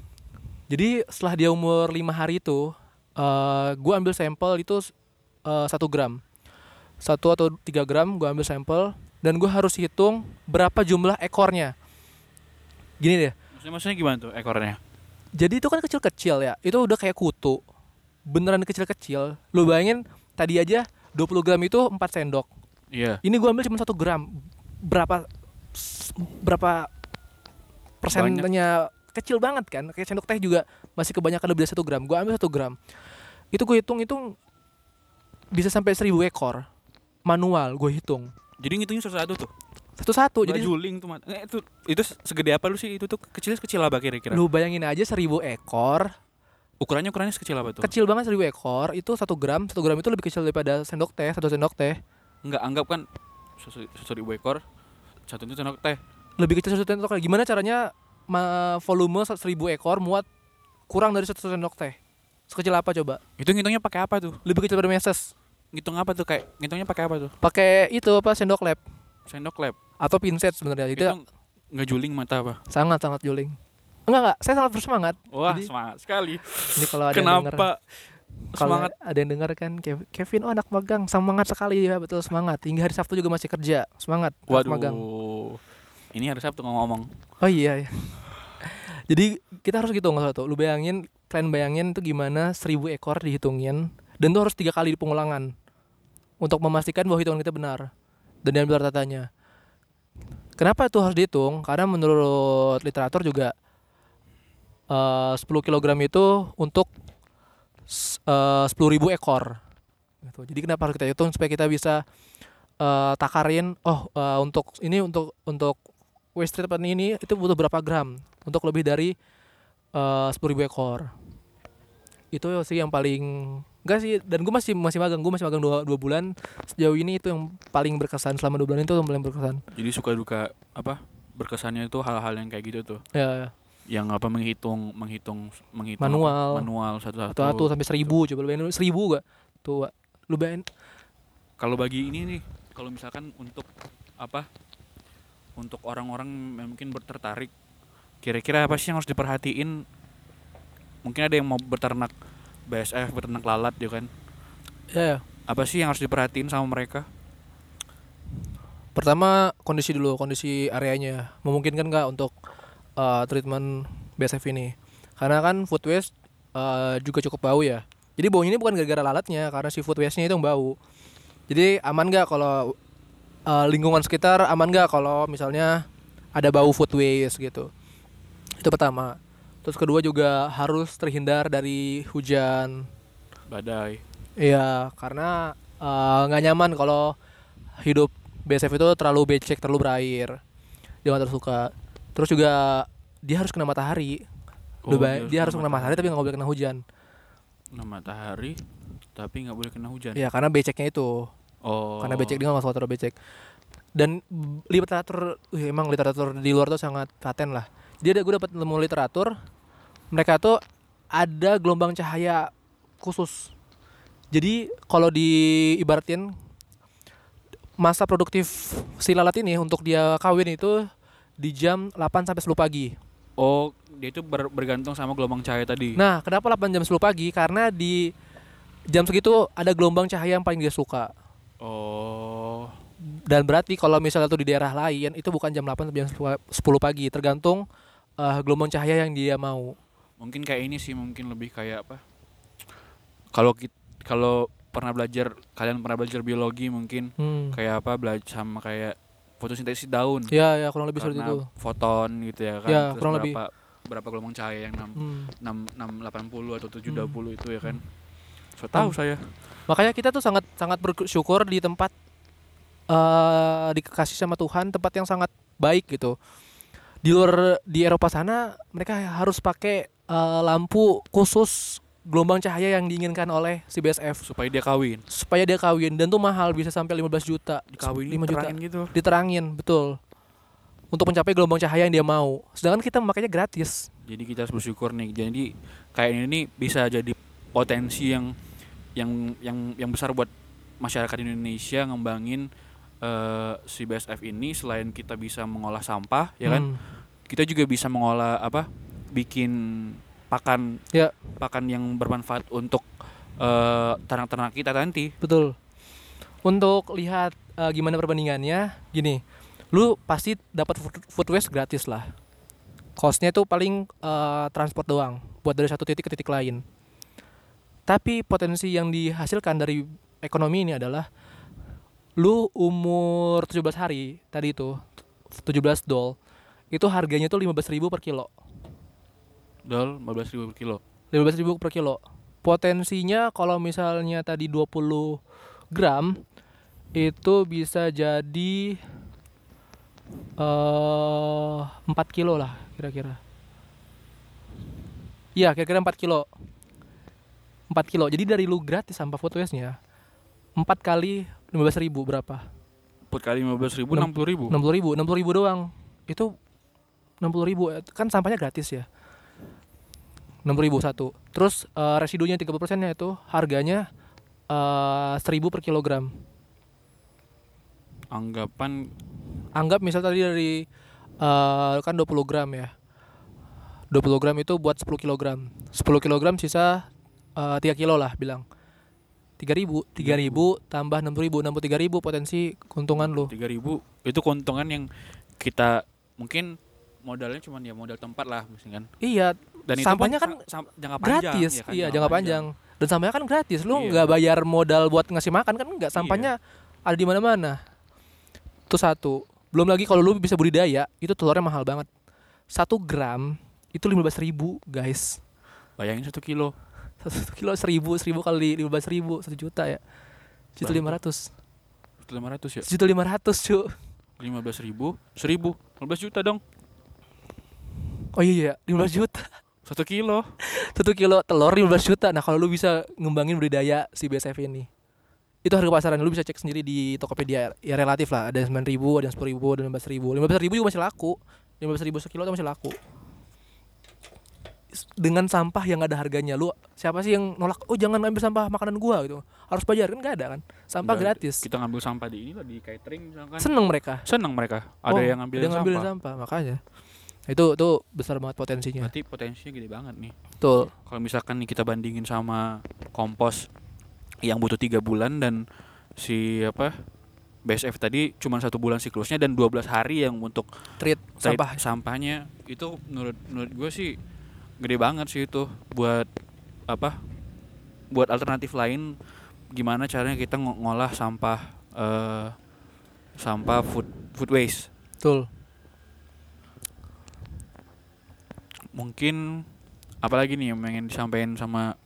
Jadi setelah dia umur lima hari itu eh gue ambil sampel itu eh, satu gram. Satu atau tiga gram gue ambil sampel dan gue harus hitung berapa jumlah ekornya. Gini deh. Maksudnya maksudnya gimana tuh ekornya? jadi itu kan kecil-kecil ya itu udah kayak kutu beneran kecil-kecil lu bayangin tadi aja 20 gram itu 4 sendok Iya. ini gua ambil cuma satu gram berapa berapa persennya kecil banget kan kayak sendok teh juga masih kebanyakan lebih dari satu gram gua ambil satu gram itu gue hitung itu bisa sampai seribu ekor manual gue hitung Jadi ngitungnya satu-satu tuh. Satu-satu. Jadi Jadi juling tuh. Eh, itu itu segede apa lu sih? Itu tuh kecilnya kecil apa kira-kira? lu bayangin aja seribu ekor. Ukurannya ukurannya sekecil apa tuh? Kecil banget seribu ekor. Itu satu gram. Satu gram itu lebih kecil daripada sendok teh. Satu sendok teh. Enggak anggap kan seribu ekor satu itu sendok teh. Lebih kecil satu sendok teh. Gimana caranya volume seribu ekor muat kurang dari satu sendok teh? Sekecil apa coba? Itu ngitungnya pakai apa tuh? Lebih kecil dari meses. Ngitung apa tuh kayak ngitungnya pakai apa tuh? Pakai itu apa sendok lab Sendok lab. atau pinset sebenarnya. Itu Itu nggak juling mata apa? sangat sangat juling. Enggak enggak, saya sangat bersemangat. Wah, Jadi- semangat sekali. Ini kalau ada yang denger, Kenapa kalau semangat? ada yang dengar kan Kev- Kevin oh anak magang. Semangat sekali. Ya betul semangat. Hingga hari Sabtu juga masih kerja. Semangat Waduh. magang. Ini hari Sabtu ngomong. oh iya ya jadi kita harus gitu nggak satu lu bayangin kalian bayangin itu gimana seribu ekor dihitungin. Dan itu harus tiga kali pengulangan untuk memastikan bahwa hitungan kita benar. Dan diambil tatanya kenapa itu harus dihitung? Karena menurut literatur juga eh 10 kg itu untuk eh, 10.000 ekor gitu. jadi kenapa harus kita hitung supaya kita bisa eh, takarin oh eh, untuk ini untuk untuk waste treatment ini itu butuh berapa gram untuk lebih dari eh, sepuluh ribu ekor itu sih yang paling enggak sih dan gue masih masih magang gue masih magang dua, dua bulan sejauh ini itu yang paling berkesan selama dua bulan itu yang paling berkesan Jadi suka duka apa? Berkesannya itu hal-hal yang kayak gitu tuh. ya Yang apa menghitung menghitung menghitung Manual. apa? manual satu-satu. satu satu sampai seribu coba lu bayangin seribu gak tuh Wak. lu bayangin Kalau bagi ini nih, kalau misalkan untuk apa? Untuk orang-orang yang mungkin bertertarik, kira-kira apa sih yang harus diperhatiin? Mungkin ada yang mau beternak BSF, beternak lalat ya kan? ya, ya. Apa sih yang harus diperhatiin sama mereka? pertama kondisi dulu kondisi areanya memungkinkan nggak untuk uh, treatment BSF ini karena kan food waste uh, juga cukup bau ya jadi baunya ini bukan gara-gara lalatnya karena si food waste-nya itu yang bau jadi aman nggak kalau uh, lingkungan sekitar aman nggak kalau misalnya ada bau food waste gitu itu pertama terus kedua juga harus terhindar dari hujan Badai. Iya, karena nggak nyaman kalau hidup BSF itu terlalu becek, terlalu berair. Dia nggak tersuka. Terus juga dia harus kena matahari. Oh, bay- dia, harus kena matahari tapi nggak boleh kena hujan. Kena matahari, tapi nggak boleh kena hujan. Iya, karena beceknya itu. Oh. Karena becek dia nggak masuk terlalu becek. Dan literatur, wih, emang literatur di luar tuh sangat paten lah. Dia ada gue dapat nemu literatur, mereka tuh ada gelombang cahaya khusus. Jadi kalau diibaratin masa produktif si lalat ini untuk dia kawin itu di jam 8 sampai 10 pagi. Oh, dia itu ber- bergantung sama gelombang cahaya tadi. Nah, kenapa 8 jam 10 pagi? Karena di jam segitu ada gelombang cahaya yang paling dia suka. Oh. Dan berarti kalau misalnya tuh di daerah lain itu bukan jam 8 sampai jam 10 pagi, tergantung eh, gelombang cahaya yang dia mau. Mungkin kayak ini sih, mungkin lebih kayak apa? Kalau kalau pernah belajar kalian pernah belajar biologi mungkin Hmm. kayak apa belajar sama kayak fotosintesis daun. Ya, ya kurang lebih seperti itu. foton gitu ya kan. Ya, Terus kurang lebih. berapa berapa gelombang cahaya yang 6 Hmm. 6 680 atau 720 itu ya kan. So Hmm. tahu saya. Makanya kita tuh sangat sangat bersyukur di tempat eh dikasih sama Tuhan tempat yang sangat baik gitu. Di luar di Eropa sana mereka harus pakai eh, lampu khusus gelombang cahaya yang diinginkan oleh si BSF supaya dia kawin. supaya dia kawin dan tuh mahal bisa sampai 15 juta. Dikawin 5 juta. gitu. Diterangin, betul. Untuk mencapai gelombang cahaya yang dia mau. Sedangkan kita memakainya gratis. Jadi kita harus bersyukur nih. Jadi kayak ini bisa jadi potensi yang yang yang yang besar buat masyarakat Indonesia ngembangin eh, si BSF ini selain kita bisa mengolah sampah ya kan. Hmm. Kita juga bisa mengolah apa? bikin pakan Ya. pakan yang bermanfaat untuk eh, ternak-ternak kita nanti. Betul. Untuk lihat eh, gimana perbandingannya, gini, lu pasti dapat food, waste gratis lah. Costnya itu paling eh, transport doang, buat dari satu titik ke titik lain. Tapi potensi yang dihasilkan dari ekonomi ini adalah lu umur 17 hari tadi itu 17 dol itu harganya tuh 15.000 per kilo. Dol 15.000 per kilo. 15.000 per kilo. Potensinya kalau misalnya tadi 20 gram itu bisa jadi eh 4 kilo lah kira-kira. Iya, kira-kira 4 kilo. 4 kilo. Jadi dari lu gratis sampah food waste-nya 4 kali 15 ribu berapa? Empat kali lima belas ribu, Enam- enam puluh ribu. 60 ribu 60 ribu doang itu 60 ribu kan sampahnya gratis ya 60 ribu satu. Terus eh, residunya 30 persennya itu harganya 1000 per kilogram. Anggapan anggap misal tadi dari eh kan 20 gram ya. 20 gram itu buat 10 kilogram. 10 kilogram sisa eh 3 kilo lah bilang. 3000 3000 tambah 6000 63000 potensi keuntungan tiga ribu itu keuntungan yang kita mungkin modalnya cuma ya modal tempat lah mungkin kan. iya Dan Sampahnya itu kan sa- sam- jangka panjang, gratis. ya kan, iya jangka panjang. dan sampahnya kan gratis. Lu Iya. nggak bayar modal buat ngasih makan kan nggak? Sampahnya ada di mana-mana. Itu satu. Belum lagi kalau lu bisa budidaya itu telurnya mahal banget. Satu gram itu 15.000 ribu guys. Bayangin satu kilo. [LAUGHS] satu kilo seribu seribu kali lima belas ribu satu juta ya. Juta Berapa? lima ratus. Lima ratus ya. juta lima ratus cu. Lima belas ribu, seribu, lima belas juta dong. Oh iya lima belas juta. Satu kilo. satu kilo telur 15 juta. Nah kalau lu bisa ngembangin budidaya si BSF ini itu harga pasaran. Lu bisa cek sendiri di Tokopedia. Ya relatif lah. Ada yang 9 ribu ada yang 10 ribu ada yang 15 ribu. 15 ribu juga masih laku. 15 ribu sekilo itu masih laku. Dengan sampah yang gak ada harganya. Lu siapa sih yang nolak oh jangan ambil sampah makanan gua gitu. Harus bayar kan gak ada kan? Sampah Nggak, gratis. Kita ngambil sampah di ini lah di catering misalkan. seneng mereka. Senang mereka. Ada Oh, yang ngambil ada yang sampah. sampah makanya itu itu besar banget potensinya. Berarti potensinya gede banget nih. betul. Kalau misalkan nih kita bandingin sama kompos yang butuh tiga bulan dan si apa BSF tadi cuma satu bulan siklusnya dan 12 hari yang untuk treat treat sampah. sampahnya itu menurut menurut gue sih gede banget sih itu buat apa buat alternatif lain gimana caranya kita ngo- ngolah sampah eh sampah food food waste. Betul mungkin apalagi nih yang pengen disampaikan sama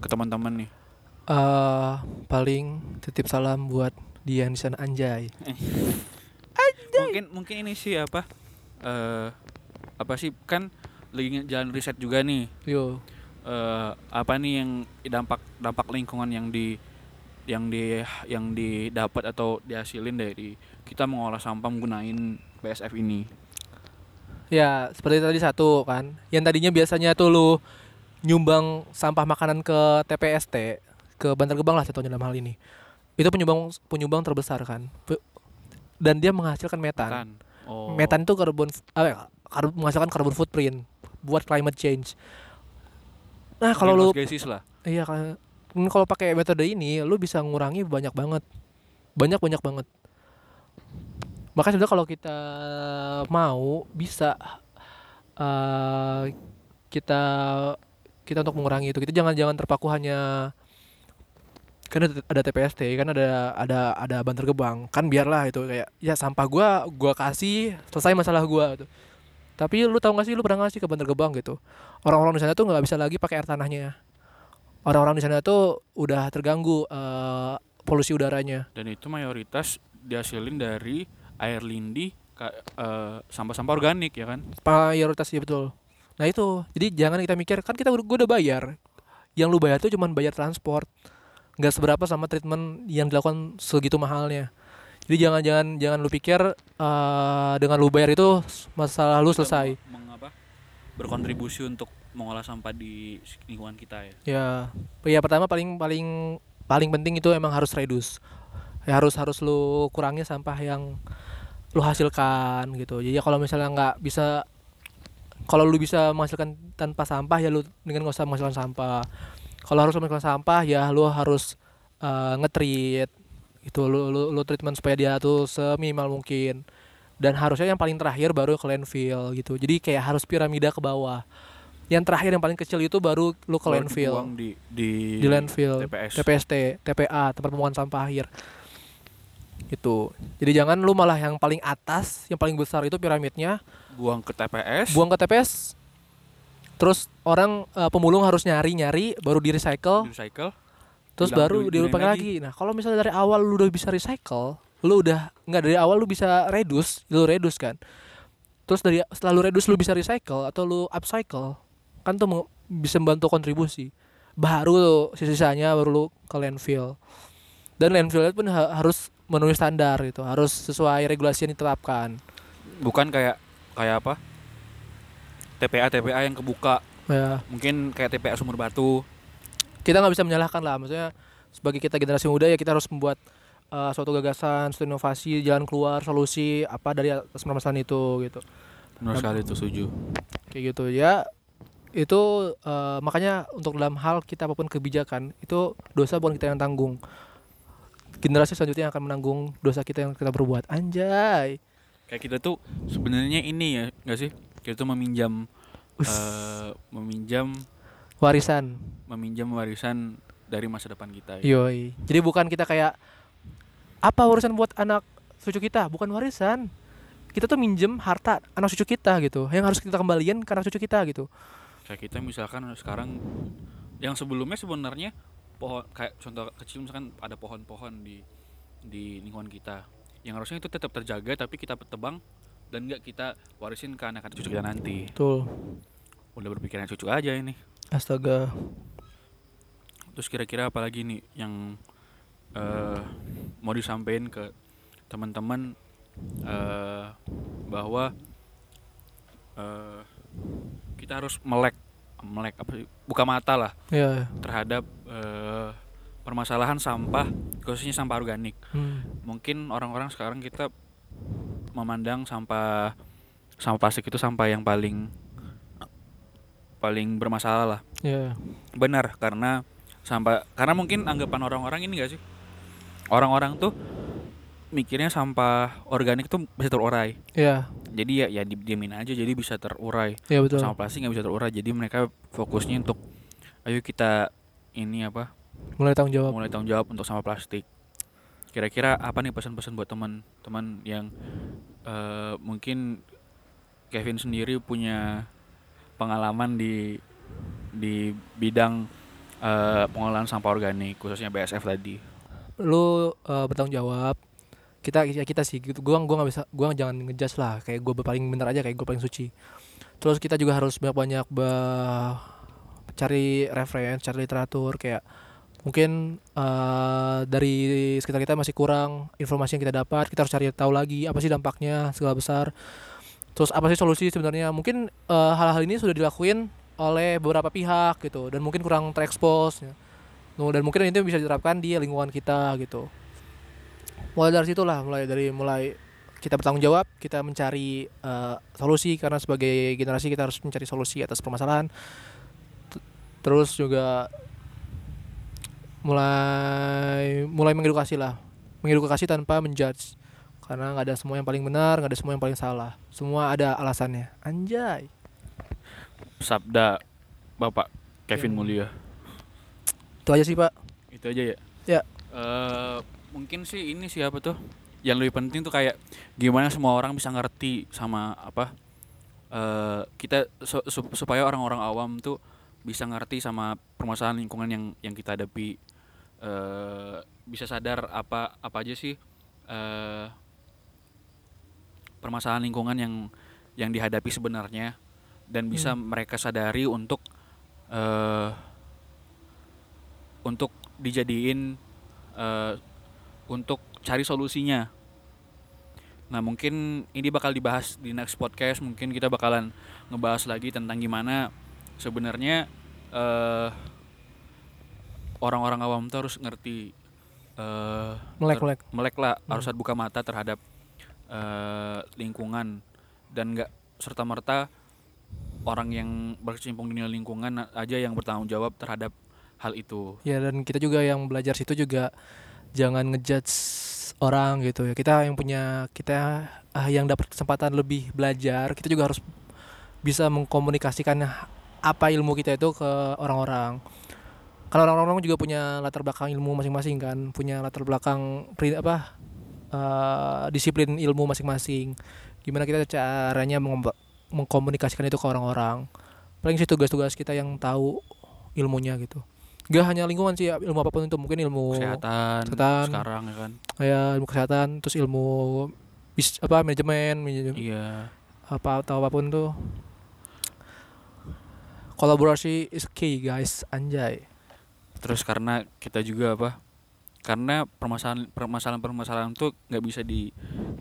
ke teman-teman nih? Eh paling titip salam buat dia yang di sana [LAUGHS] anjay. mungkin mungkin ini sih apa eh apa sih kan lagi jalan riset juga nih. Yo, eh apa nih yang dampak dampak lingkungan yang di yang di yang didapat atau dihasilin dari kita mengolah sampah menggunakan BSF ini ya seperti tadi satu kan. Yang tadinya biasanya tuh lu nyumbang sampah makanan ke TPST, ke Bantar Gebang lah contohnya dalam hal ini. Itu penyumbang penyumbang terbesar kan. Dan dia menghasilkan metan. kan oh Metan itu karbon apa, kar- menghasilkan carbon footprint buat climate change. Nah, kalau lu lah Iya Kalau pakai metode ini, lu bisa ngurangi banyak banget, banyak banyak banget. Maka sebenarnya kalau kita mau bisa eh kita kita untuk mengurangi itu, kita jangan jangan terpaku hanya kan ada, TPST, kan ada ada ada banter gebang, kan biarlah itu kayak ya sampah gua gua kasih selesai masalah gua gitu. Tapi lu tahu gak sih lu pernah ngasih ke banter gebang gitu. Orang-orang di sana tuh nggak bisa lagi pakai air tanahnya orang-orang di sana tuh udah terganggu eh, polusi udaranya. dan itu mayoritas dihasilin dari air lindi ka- eh, sampah-sampah organik ya kan Mayoritas ya betul. Nah itu, jadi jangan kita mikir kan kita gua udah bayar. Yang lu bayar tuh cuman bayar transport, nggak seberapa sama treatment yang dilakukan segitu mahalnya. Jadi jangan jangan jangan lu pikir eh, dengan lu bayar itu masalah lu selesai. Meng- mengapa berkontribusi untuk mengolah sampah di lingkungan kita ya Ya, ya pertama paling paling paling penting itu emang harus reduce. Ya harus harus lu kurangi sampah yang lu hasilkan gitu. Jadi ya kalau misalnya nggak bisa kalau lu bisa menghasilkan tanpa sampah ya lu dengan nggak usah menghasilkan sampah. Kalau harus menghasilkan sampah ya lu harus eh, nge-treat itu lu, lu lu treatment supaya dia tuh seminimal mungkin. Dan harusnya yang paling terakhir baru ke landfill gitu. Jadi kayak harus piramida ke bawah. Yang terakhir yang paling kecil itu baru lu ke landfill di di, di landfill, TPS. TPST, TPA, tempat pembuangan sampah akhir. Gitu. Jadi jangan lu malah yang paling atas, yang paling besar itu piramidnya, buang ke TPS buang ke TPS. Terus orang eh, pemulung harus nyari-nyari baru di recycle, di recycle. Terus Bilang baru dipakai gunain lagi. Nah, kalau misalnya dari awal lu udah bisa recycle, lu udah nggak dari awal lu bisa reduce lu reduce kan. Terus dari setelah lu reduce lu bisa recycle atau lu upcycle kan tuh bisa membantu kontribusi. Baru lu sisa-sisanya baru lu ke landfill. Dan landfill pun ha- harus memenuhi standar gitu. Harus sesuai regulasi yang ditetapkan. Bukan kayak kayak apa? TPA TPA yang kebuka. Ya. Mungkin kayak TPA sumur batu. Kita nggak bisa menyalahkan lah. Maksudnya sebagai kita generasi muda ya kita harus membuat uh, suatu gagasan suatu inovasi jalan keluar solusi apa dari atas permasalahan itu gitu. Benar sekali itu setuju. Kayak gitu. Ya itu uh, makanya untuk dalam hal kita apa pun kebijakan itu dosa bukan kita yang tanggung generasi selanjutnya yang akan menanggung dosa kita yang kita berbuat anjay. Kayak kita tuh sebenarnya ini ya nggak sih? Kita tuh meminjam Us. eh, meminjam warisan. Meminjam warisan dari masa depan kita ya. yoi. Jadi bukan kita kayak apa warisan buat anak cucu kita? Bukan warisan. Kita tuh minjem harta anak cucu kita gitu yang harus kita kembaliin ke anak cucu kita gitu. Kayak kita misalkan sekarang yang sebelumnya sebenarnya pohon kayak contoh kecil misalkan ada pohon-pohon di di lingkungan kita. Yang harusnya itu tetap terjaga tapi kita tebang dan nggak kita warisin ke anak-anak cucu kita nanti. Betul. Udah berpikiran cucu aja ini. Astaga. Terus kira-kira apa lagi nih yang eh, mau disampaikan ke teman-teman eh, bahwa eh, kita harus melek melek apa sih buka mata lah ya terhadap eh, permasalahan sampah khususnya sampah organik. Hmm. mungkin orang-orang sekarang kita memandang sampah sampah plastik itu sampah yang paling paling bermasalah lah. Ya benar karena sampah karena mungkin anggapan orang-orang ini gak sih? Orang-orang tuh mikirnya sampah organik tuh bisa terurai. Ya jadi ya ya didiemin aja jadi bisa terurai. Ya betul. Sampah plastik nggak bisa terurai. Jadi mereka fokusnya untuk ayo kita ini apa mulai tanggung jawab. mulai tanggung jawab untuk sampah plastik. Kira-kira apa nih pesan-pesan buat teman-teman yang eh, mungkin Kevin sendiri punya pengalaman di di bidang eh, pengolahan sampah organik khususnya BSF tadi? Lu uh, bertanggung jawab kita ya kita sih gitu. Gua gua nggak bisa gua jangan ngejudge lah. Kayak gua paling bener aja kayak gua paling suci. Terus kita juga harus banyak banyak cari referensi cari literatur kayak mungkin eh, dari sekitar kita masih kurang informasi yang kita dapat kita harus cari tahu lagi apa sih dampaknya segala besar. Terus apa sih solusi sebenarnya? Mungkin eh, hal-hal ini sudah dilakuin oleh beberapa pihak gitu. Dan mungkin kurang terekspos ya. Dan mungkin itu bisa diterapkan di lingkungan kita gitu mulai dari situlah mulai dari mulai kita bertanggung jawab kita mencari eh, solusi karena sebagai generasi kita harus mencari solusi atas permasalahan. T- terus juga mulai mulai mengedukasi lah mengedukasi tanpa menjudge. Karena nggak ada semua yang paling benar nggak ada semua yang paling salah. Semua ada alasannya. Anjay. Sabda Bapak Kevin Ya. Mulia. Itu aja sih pak. Itu aja ya? Ya. Eh, mungkin sih ini sih apa tuh yang lebih penting tuh kayak gimana semua orang bisa ngerti sama apa eh kita su- su- supaya orang-orang awam tuh bisa ngerti sama permasalahan lingkungan yang yang kita hadapi. Eh bisa sadar apa apa aja sih eh permasalahan lingkungan yang yang dihadapi sebenarnya dan bisa mereka sadari untuk eh untuk dijadiin eh, untuk cari solusinya. Nah mungkin ini bakal dibahas di next podcast. Mungkin kita bakalan ngebahas lagi tentang gimana sebenarnya eh, orang-orang awam tuh harus ngerti eh, melek ter- melek melek lah harus ada buka mata terhadap eh, lingkungan dan nggak serta merta orang yang berkecimpung di dunia lingkungan aja yang bertanggung jawab terhadap hal itu. ya dan kita juga yang belajar situ juga jangan ngejudge orang gitu ya. Kita yang punya kita ah, yang dapat kesempatan lebih belajar kita juga harus bisa mengkomunikasikan apa ilmu kita itu ke orang-orang. Kalau orang-orang juga punya latar belakang ilmu masing-masing kan punya latar belakang apa eh, disiplin ilmu masing-masing. Gimana kita caranya mengkomunikasikan itu ke orang-orang. Paling sih tugas-tugas kita yang tahu ilmunya gitu Gak hanya lingkungan sih ya, ilmu apa pun itu. Mungkin ilmu kesehatan, kesehatan. sekarang ya kan? Kayak ilmu kesehatan terus ilmu bis apa manajemen manajemen, iya. Apa atau apa pun tuh kolaborasi is key guys. Anjay. Terus karena kita juga apa karena permasalahan permasalahan permasalahan tuh nggak bisa di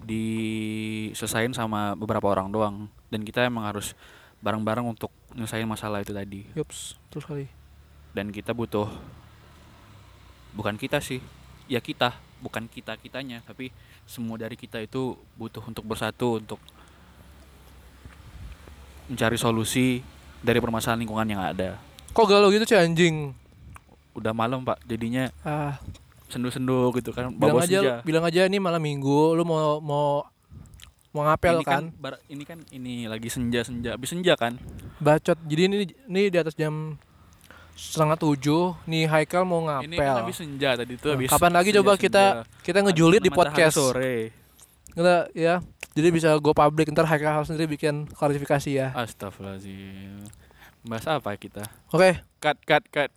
diselesain sama beberapa orang doang. Dan kita emang harus bareng-bareng untuk nyelesain masalah itu tadi. Yups terus kali dan kita butuh bukan kita sih ya kita bukan kita kitanya tapi semua dari kita itu butuh untuk bersatu untuk mencari solusi dari permasalahan lingkungan yang ada. Kok galau gitu sih anjing? Udah malam pak. Jadinya ah. sendu-sendu gitu kan. Bilang bawa aja senja. bilang aja ini malam minggu lu mau mau mau ngapel ini kan, kan, bar- ini kan ini lagi senja-senja habis senja kan? Bacot. Jadi ini ini di atas jam setengah tujuh nih Haikal mau ini kan ngapel. habis senja tadi tuh habis kapan lagi coba kita kita ngejulit di podcast? sore. Kita ya jadi bisa go public ntar Haikal harus sendiri bikin klarifikasi ya. Astagfirullahaladzim. Bahas apa kita? Oke. Cut cut cut